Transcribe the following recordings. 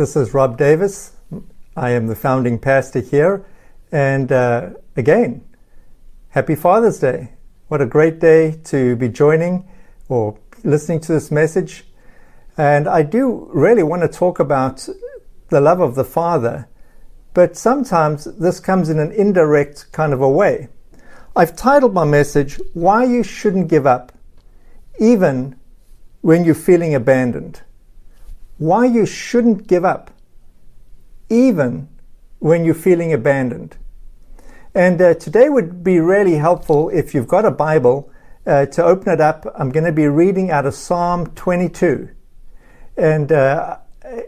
This is Rob Davis. I am the founding pastor here. And uh, again, happy Father's Day. What a great day to be joining or listening to this message. And I do really want to talk about the love of the Father, but sometimes this comes in an indirect kind of a way. I've titled my message, Why You Shouldn't Give Up, even when you're feeling abandoned. Why you shouldn't give up, even when you're feeling abandoned. And uh, today would be really helpful if you've got a Bible uh, to open it up. I'm going to be reading out of Psalm 22. And uh,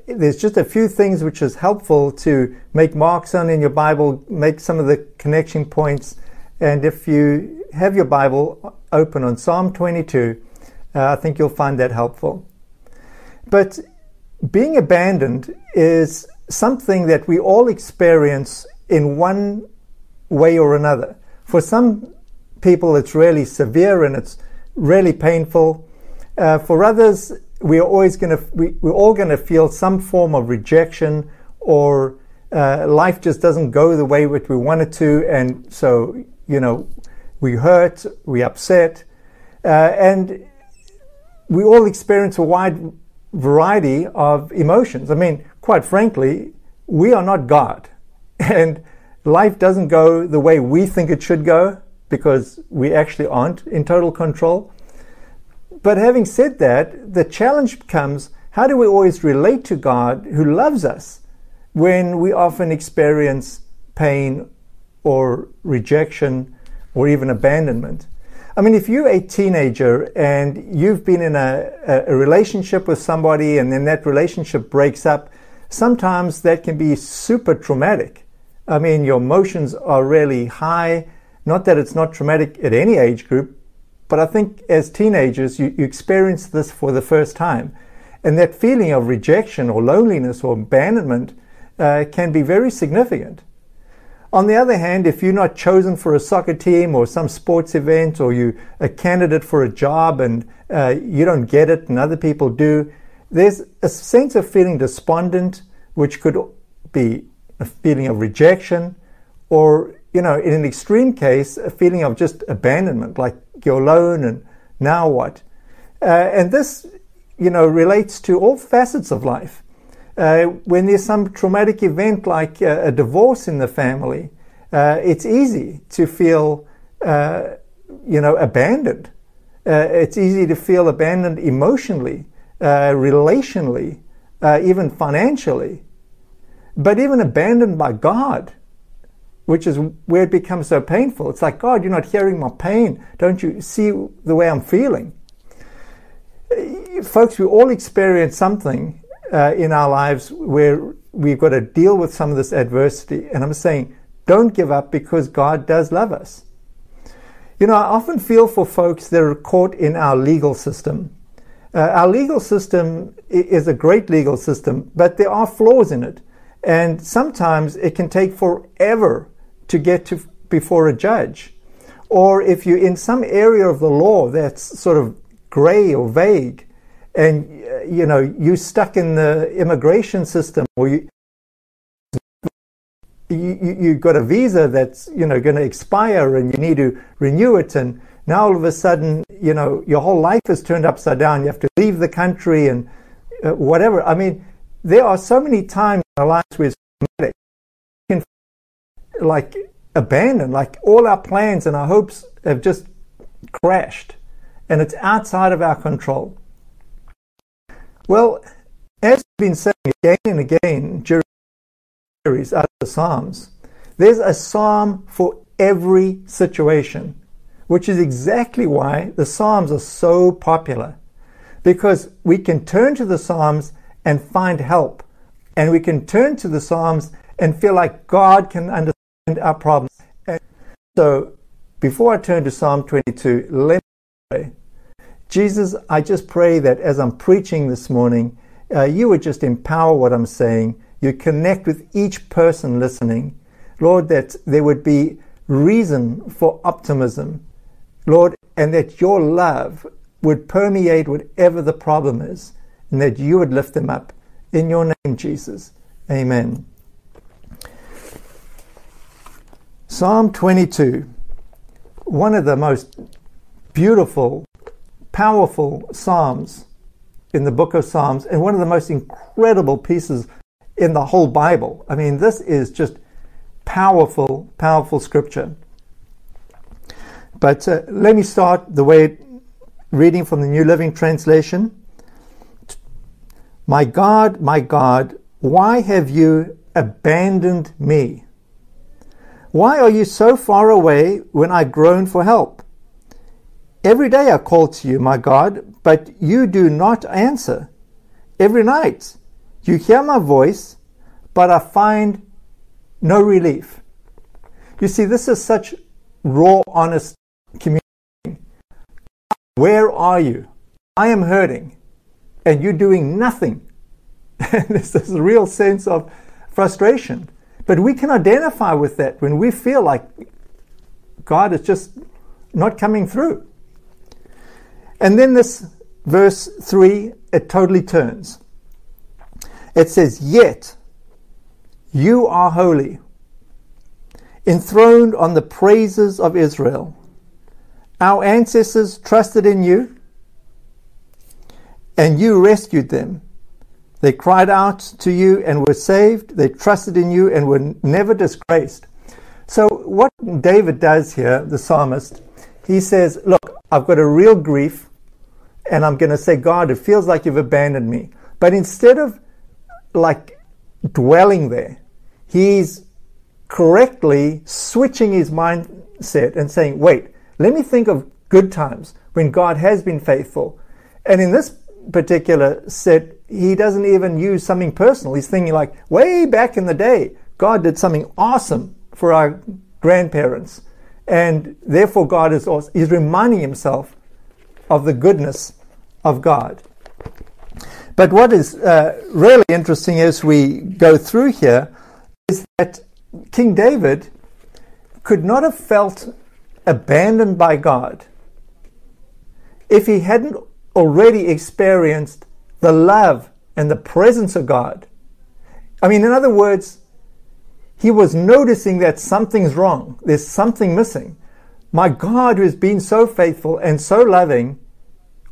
there's just a few things which is helpful to make marks on in your Bible, make some of the connection points. And if you have your Bible open on Psalm 22, uh, I think you'll find that helpful. But being abandoned is something that we all experience in one way or another. For some people, it's really severe and it's really painful. Uh, for others, we are always going to we, we're all going to feel some form of rejection or uh, life just doesn't go the way that we want it to, and so you know we hurt, we upset, uh, and we all experience a wide variety of emotions. I mean, quite frankly, we are not God, and life doesn't go the way we think it should go because we actually aren't in total control. But having said that, the challenge comes how do we always relate to God who loves us when we often experience pain or rejection or even abandonment? I mean, if you're a teenager and you've been in a, a, relationship with somebody and then that relationship breaks up, sometimes that can be super traumatic. I mean, your emotions are really high. Not that it's not traumatic at any age group, but I think as teenagers, you, you experience this for the first time. And that feeling of rejection or loneliness or abandonment uh, can be very significant. On the other hand, if you're not chosen for a soccer team or some sports event, or you're a candidate for a job and uh, you don't get it and other people do, there's a sense of feeling despondent, which could be a feeling of rejection, or, you know, in an extreme case, a feeling of just abandonment, like you're alone and now what? Uh, and this, you know, relates to all facets of life. Uh, when there's some traumatic event like uh, a divorce in the family, uh, it's easy to feel, uh, you know, abandoned. Uh, it's easy to feel abandoned emotionally, relationally, even financially. But even abandoned by God, which is where it becomes so painful. It's like, God, you're not hearing my pain. Don't you see the way I'm feeling? Folks, we all experience something uh, in our lives where we've got to deal with some of this adversity. And I'm saying, don't give up because God does love us. You know, I often feel for folks that are caught in our legal system. Uh, our legal system is a great legal system, but there are flaws in it. And sometimes it can take forever to get to before a judge. Or if you're in some area of the law that's sort of gray or vague, and you know you stuck in the immigration system or you you, you got a visa that's you know going to expire and you need to renew it and now all of a sudden you know your whole life is turned upside down. You have to leave the country and uh, whatever. I mean there are so many times in our lives where it's like abandoned like all our plans and our hopes have just crashed and it's outside of our control well, as we've been saying again and again during series out of the Psalms, there's a psalm for every situation, which is exactly why the Psalms are so popular. Because we can turn to the Psalms and find help, and we can turn to the Psalms and feel like God can understand our problems. And so, before I turn to Psalm 22, let me pray. Jesus, I just pray that as I'm preaching this morning, uh, you would just empower what I'm saying. You connect with each person listening. Lord, that there would be reason for optimism. Lord, and that your love would permeate whatever the problem is, and that you would lift them up in your name, Jesus. Amen. Psalm 22, one of the most beautiful, powerful Psalms in the book of Psalms, and one of the most incredible pieces in the whole Bible. I mean, this is just powerful, powerful scripture. But uh, let me start the way reading from the New Living Translation. My God, my God, why have you abandoned me? Why are you so far away when I groan for help? Every day I call to you, my God, but you do not answer. Every night you hear my voice, but I find no relief. You see, this is such raw, honest communication. Where are you? I am hurting, and you're doing nothing. And there's this real sense of frustration. But we can identify with that when we feel like God is just not coming through. And then this verse 3, it totally turns. It says, Yet you are holy, enthroned on the praises of Israel. Our ancestors trusted in you, and you rescued them. They cried out to you and were saved. They trusted in you and were never disgraced. So, what David does here, the psalmist, he says, Look, I've got a real grief, and I'm going to say, God, it feels like you've abandoned me. But instead of like dwelling there, he's correctly switching his mindset and saying, Wait, let me think of good times when God has been faithful. And in this particular set, he doesn't even use something personal. He's thinking like, way back in the day, God did something awesome for our grandparents. And therefore, God is also, reminding himself of the goodness of God. But what is uh, really interesting as we go through here is that King David could not have felt abandoned by God if he hadn't already experienced the love and the presence of God. I mean, in other words, he was noticing that something's wrong. There's something missing. My God, who has been so faithful and so loving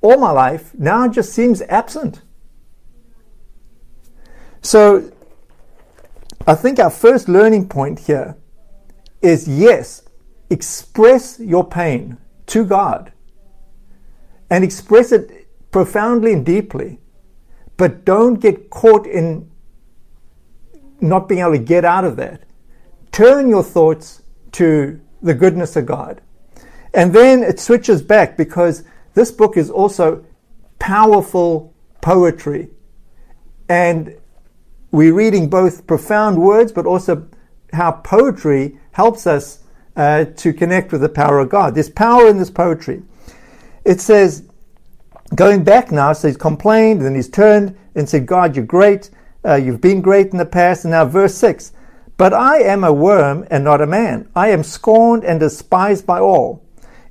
all my life, now just seems absent. So, I think our first learning point here is yes, express your pain to God and express it profoundly and deeply. But don't get caught in not being able to get out of that. Turn your thoughts to the goodness of God. And then it switches back because this book is also powerful poetry. And we're reading both profound words, but also how poetry helps us uh, to connect with the power of God. There's power in this poetry. It says, going back now, so he's complained, then he's turned and said, God, you're great. Uh, you've been great in the past. And now, verse 6 But I am a worm and not a man. I am scorned and despised by all.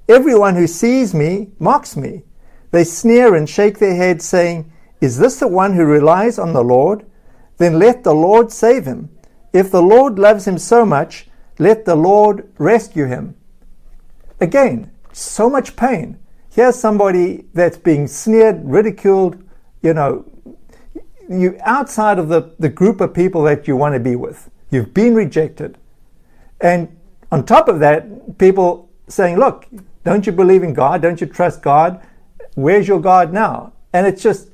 Everyone who sees me mocks me. They sneer and shake their heads, saying, Is this the one who relies on the Lord? Then let the Lord save him. If the Lord loves him so much, let the Lord rescue him. Again, so much pain here's somebody that's being sneered, ridiculed, you know, you outside of the, the group of people that you want to be with. You've been rejected. And on top of that, people saying, look, don't you believe in God? Don't you trust God? Where's your God now? And it's just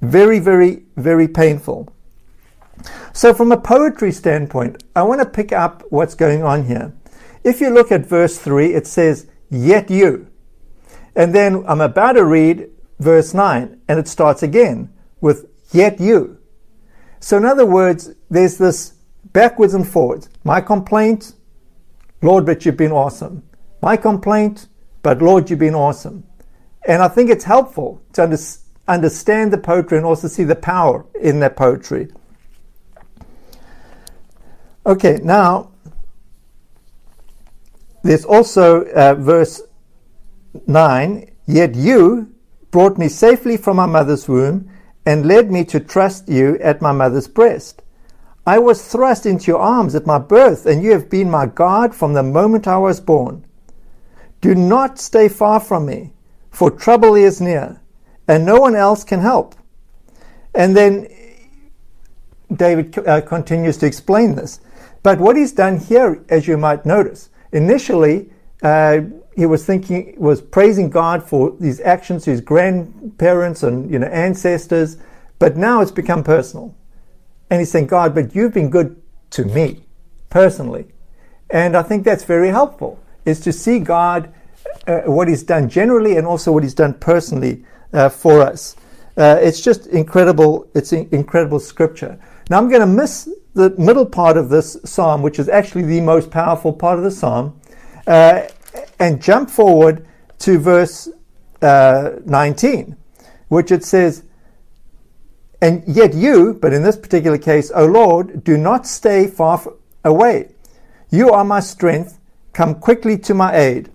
very, very, very painful. So, from a poetry standpoint, I want to pick up what's going on here. If you look at verse 3, it says, Yet you. And then I'm about to read verse 9, and it starts again with, Yet you. So, in other words, there's this backwards and forwards. My complaint, Lord, but you've been awesome. My complaint, but Lord, you've been awesome. And I think it's helpful to under, understand the poetry and also see the power in that poetry. Okay, now there's also uh, verse 9 Yet you brought me safely from my mother's womb, and led me to trust you at my mother's breast. I was thrust into your arms at my birth, and you have been my God from the moment I was born. Do not stay far from me, for trouble is near, and no one else can help. And then David uh, continues to explain this. But what he's done here, as you might notice, initially uh, he was thinking, was praising God for these actions his grandparents and you know ancestors, but now it's become personal, and he's saying, God, but you've been good to me personally, and I think that's very helpful. Is to see God, uh, what He's done generally, and also what He's done personally uh, for us. Uh, it's just incredible. It's incredible scripture. Now I'm going to miss the middle part of this psalm, which is actually the most powerful part of the psalm, uh, and jump forward to verse uh, 19, which it says, And yet you, but in this particular case, O Lord, do not stay far away. You are my strength. Come quickly to my aid.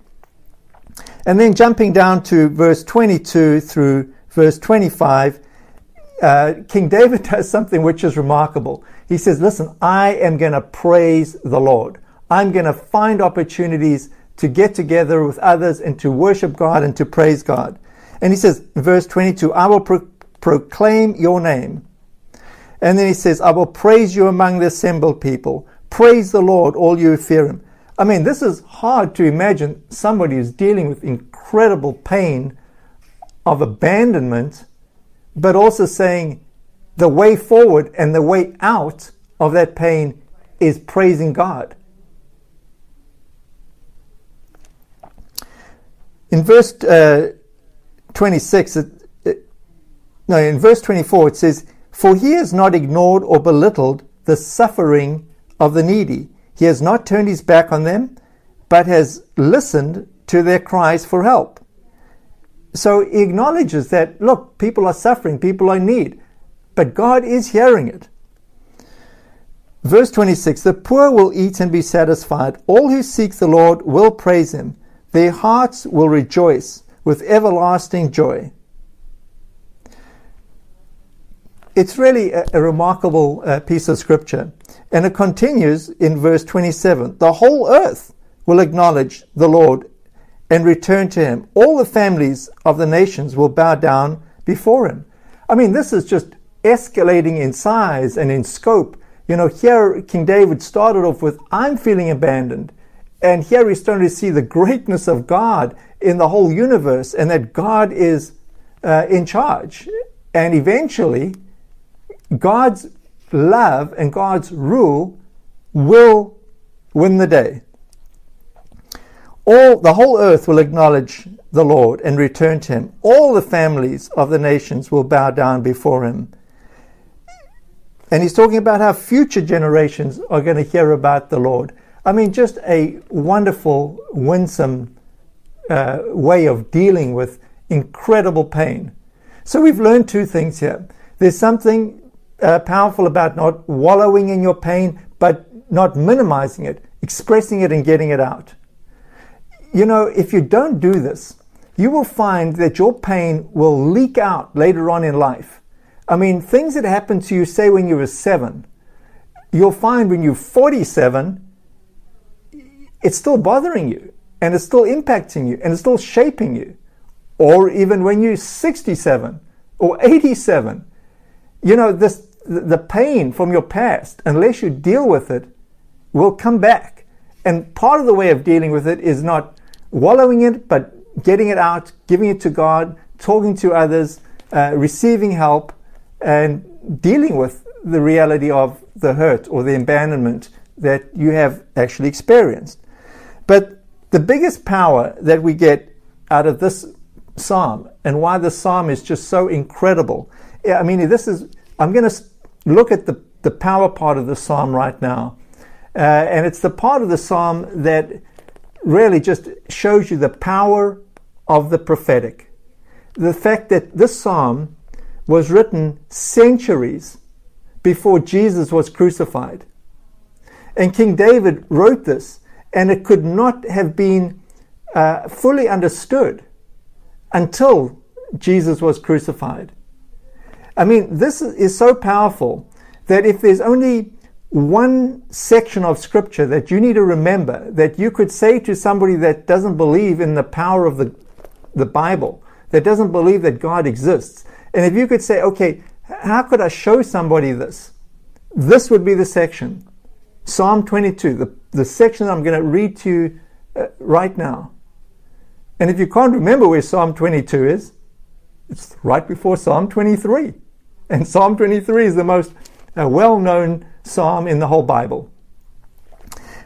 And then jumping down to verse 22 through verse 25, uh, King David does something which is remarkable. He says, Listen, I am going to praise the Lord. I'm going to find opportunities to get together with others and to worship God and to praise God. And he says, verse 22, I will pro- proclaim your name. And then he says, I will praise you among the assembled people. Praise the Lord, all you who fear him. I mean, this is hard to imagine somebody who's dealing with incredible pain of abandonment, but also saying the way forward and the way out of that pain is praising God. In verse uh, 26, it, it, no, in verse 24, it says, For he has not ignored or belittled the suffering of the needy. He has not turned his back on them, but has listened to their cries for help. So he acknowledges that, look, people are suffering, people are in need, but God is hearing it. Verse 26 The poor will eat and be satisfied. All who seek the Lord will praise him. Their hearts will rejoice with everlasting joy. It's really a, a remarkable uh, piece of scripture. And it continues in verse 27 The whole earth will acknowledge the Lord and return to him. All the families of the nations will bow down before him. I mean, this is just escalating in size and in scope. You know, here King David started off with, I'm feeling abandoned. And here he's starting to see the greatness of God in the whole universe and that God is uh, in charge. And eventually, God's love and God's rule will win the day. All the whole earth will acknowledge the Lord and return to him. All the families of the nations will bow down before him. And he's talking about how future generations are going to hear about the Lord. I mean, just a wonderful, winsome uh, way of dealing with incredible pain. So we've learned two things here. There's something uh, powerful about not wallowing in your pain, but not minimizing it, expressing it and getting it out. You know, if you don't do this, you will find that your pain will leak out later on in life. I mean, things that happened to you, say, when you were seven, you'll find when you're 47, it's still bothering you and it's still impacting you and it's still shaping you. Or even when you're 67 or 87, you know, this, the pain from your past, unless you deal with it, will come back. And part of the way of dealing with it is not wallowing in it, but getting it out, giving it to God, talking to others, uh, receiving help, and dealing with the reality of the hurt or the abandonment that you have actually experienced. But the biggest power that we get out of this psalm and why the psalm is just so incredible. I mean, this is, I'm going to look at the, the power part of the psalm right now. Uh, and it's the part of the psalm that really just shows you the power of the prophetic. The fact that this psalm was written centuries before Jesus was crucified. And King David wrote this and it could not have been uh, fully understood until Jesus was crucified. I mean, this is so powerful that if there's only one section of scripture that you need to remember that you could say to somebody that doesn't believe in the power of the, the Bible, that doesn't believe that God exists, and if you could say, okay, how could I show somebody this? This would be the section. Psalm 22, the, the section I'm going to read to you uh, right now. And if you can't remember where Psalm 22 is, it's right before Psalm 23. And Psalm 23 is the most uh, well known psalm in the whole Bible.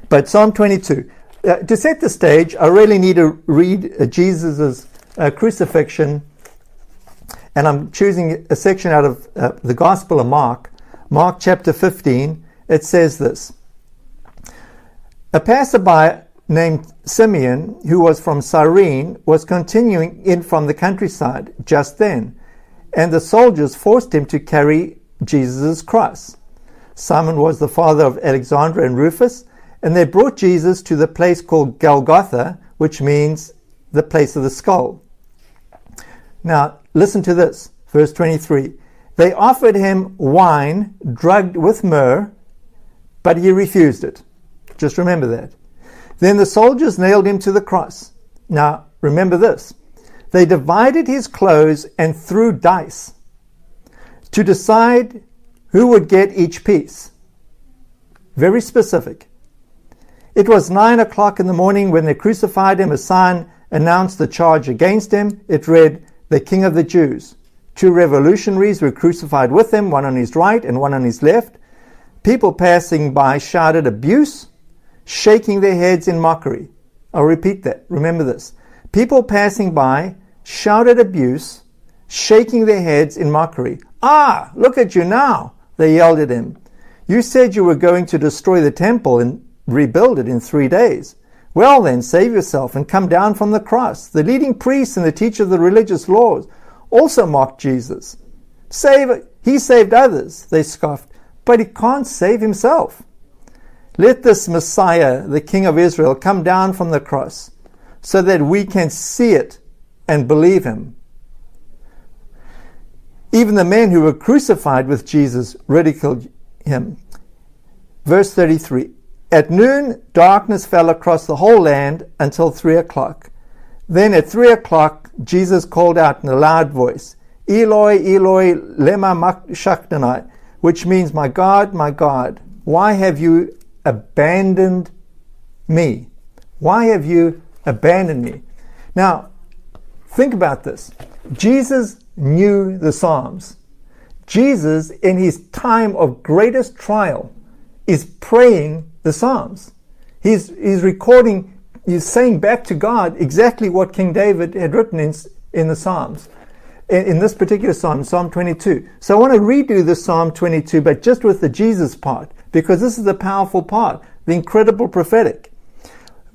But Psalm 22. Uh, to set the stage, I really need to read uh, Jesus' uh, crucifixion. And I'm choosing a section out of uh, the Gospel of Mark, Mark chapter 15. It says this A passerby named Simeon, who was from Cyrene, was continuing in from the countryside just then, and the soldiers forced him to carry Jesus' cross. Simon was the father of Alexander and Rufus, and they brought Jesus to the place called Golgotha, which means the place of the skull. Now, listen to this, verse 23. They offered him wine drugged with myrrh, but he refused it. Just remember that. Then the soldiers nailed him to the cross. Now, remember this. They divided his clothes and threw dice to decide who would get each piece. Very specific. It was nine o'clock in the morning when they crucified him. A sign announced the charge against him. It read, The King of the Jews. Two revolutionaries were crucified with him, one on his right and one on his left. People passing by shouted abuse shaking their heads in mockery. I'll repeat that. Remember this. People passing by shouted abuse, shaking their heads in mockery. Ah, look at you now, they yelled at him. You said you were going to destroy the temple and rebuild it in three days. Well then, save yourself and come down from the cross. The leading priests and the teachers of the religious laws also mocked Jesus. Save, he saved others, they scoffed, but he can't save himself. Let this Messiah, the King of Israel, come down from the cross so that we can see it and believe him. Even the men who were crucified with Jesus ridiculed him. Verse 33 At noon, darkness fell across the whole land until three o'clock. Then at three o'clock, Jesus called out in a loud voice, Eloi, Eloi, lema sabachthani, which means, My God, my God, why have you abandoned me? Why have you abandoned me? Now, think about this. Jesus knew the Psalms. Jesus, in his time of greatest trial, is praying the Psalms. He's, he's recording, he's saying back to God exactly what King David had written in, in the Psalms. In, in this particular Psalm, Psalm 22. So I want to redo the Psalm 22, but just with the Jesus part because this is the powerful part, the incredible prophetic.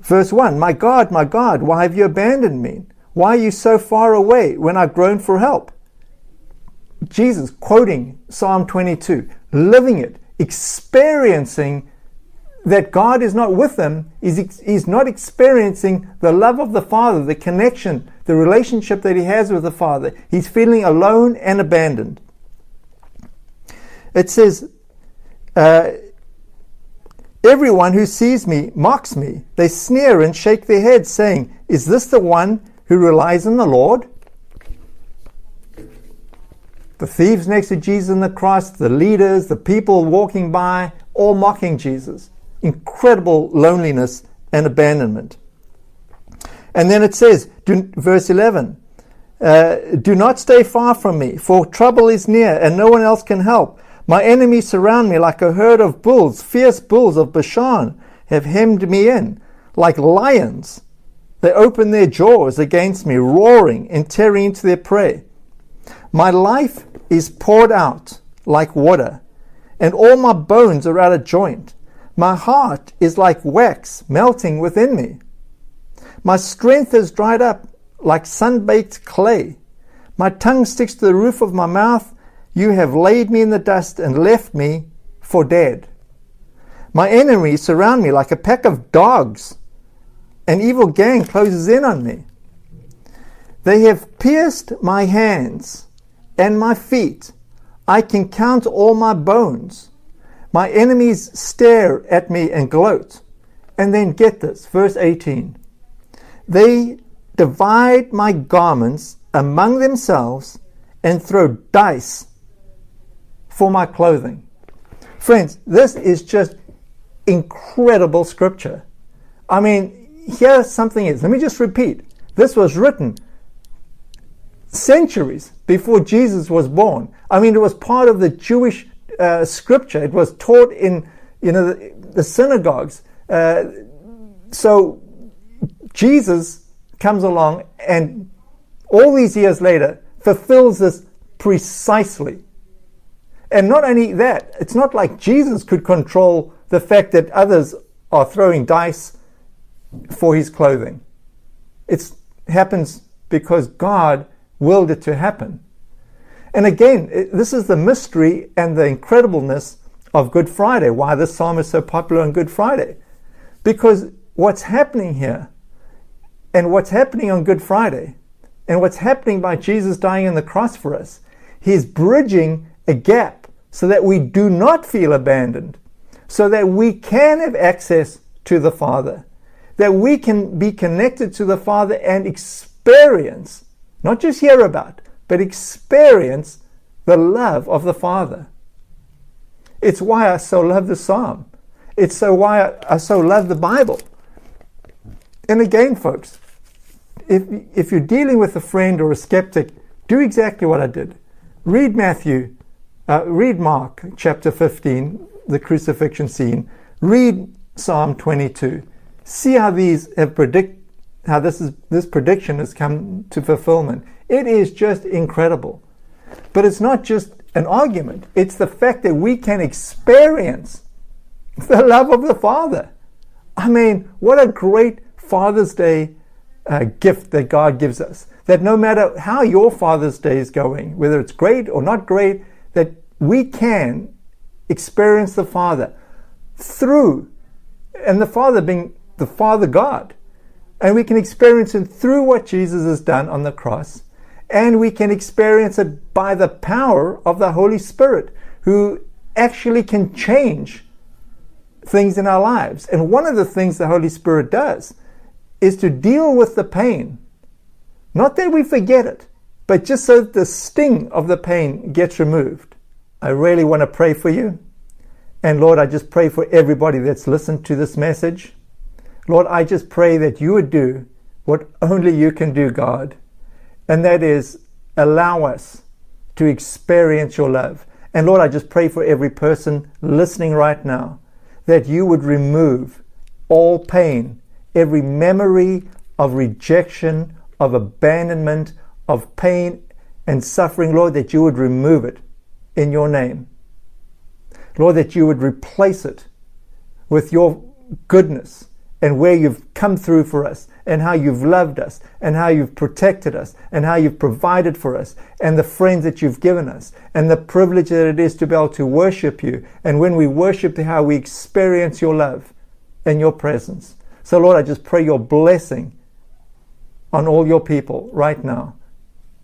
Verse 1 My God, my God, why have you abandoned me? Why are you so far away when I groan for help? Jesus quoting Psalm 22, living it, experiencing that God is not with them, is he's not experiencing the love of the Father, the connection, the relationship that he has with the Father. He's feeling alone and abandoned. It says, uh, Everyone who sees me mocks me. They sneer and shake their heads, saying, Is this the one who relies on the Lord? The thieves next to Jesus on the cross, the leaders, the people walking by, all mocking Jesus. Incredible loneliness and abandonment. And then it says, do, verse 11, uh, Do not stay far from me, for trouble is near and no one else can help. My enemies surround me like a herd of bulls. Fierce bulls of Bashan have hemmed me in. Like lions, they open their jaws against me, roaring and tearing into their prey. My life is poured out like water, and all my bones are out of joint. My heart is like wax melting within me. My strength is dried up like sun-baked clay. My tongue sticks to the roof of my mouth, you have laid me in the dust and left me for dead. My enemies surround me like a pack of dogs. An evil gang closes in on me. They have pierced my hands and my feet. I can count all my bones. My enemies stare at me and gloat. And then get this, verse 18. They divide my garments among themselves and throw dice for my clothing. Friends, this is just incredible scripture. I mean, here something is. Let me just repeat. This was written centuries before Jesus was born. I mean, it was part of the Jewish uh, scripture. It was taught in, you know, the, the synagogues. Uh, so Jesus comes along and all these years later fulfills this precisely. And not only that, it's not like Jesus could control the fact that others are throwing dice for his clothing. It happens because God willed it to happen. And again, this is the mystery and the incredibleness of Good Friday, why this psalm is so popular on Good Friday. Because what's happening here, and what's happening on Good Friday, and what's happening by Jesus dying on the cross for us, He's bridging a gap so that we do not feel abandoned, so that we can have access to the Father, that we can be connected to the Father and experience not just hear about, but experience the love of the Father. It's why I so love the Psalm. It's so why I, so love the Bible. And again, folks, if, if you're dealing with a friend or a skeptic, do exactly what I did. Read Matthew, uh, read Mark chapter 15, the crucifixion scene. Read Psalm 22. See how these have predict, how this is this prediction has come to fulfillment. It is just incredible. But it's not just an argument, it's the fact that we can experience the love of the Father. I mean, what a great Father's Day uh, gift that God gives us. That no matter how your Father's Day is going, whether it's great or not great, that we can experience the Father through, and the Father being the Father God. And we can experience Him through what Jesus has done on the cross. And we can experience it by the power of the Holy Spirit, who actually can change things in our lives. And one of the things the Holy Spirit does is to deal with the pain. Not that we forget it, but just so that the sting of the pain gets removed. I really want to pray for you. And Lord, I just pray for everybody that's listened to this message. Lord, I just pray that you would do what only you can do, God, and that is allow us to experience your love. And Lord, I just pray for every person listening right now that you would remove all pain, every memory of rejection, of abandonment, of pain and suffering, Lord, that you would remove it in your name. Lord, that you would replace it with your goodness and where you've come through for us and how you've loved us and how you've protected us and how you've provided for us and the friends that you've given us and the privilege that it is to be able to worship you. And when we worship, how we experience your love and your presence. So, Lord, I just pray your blessing on all your people right now.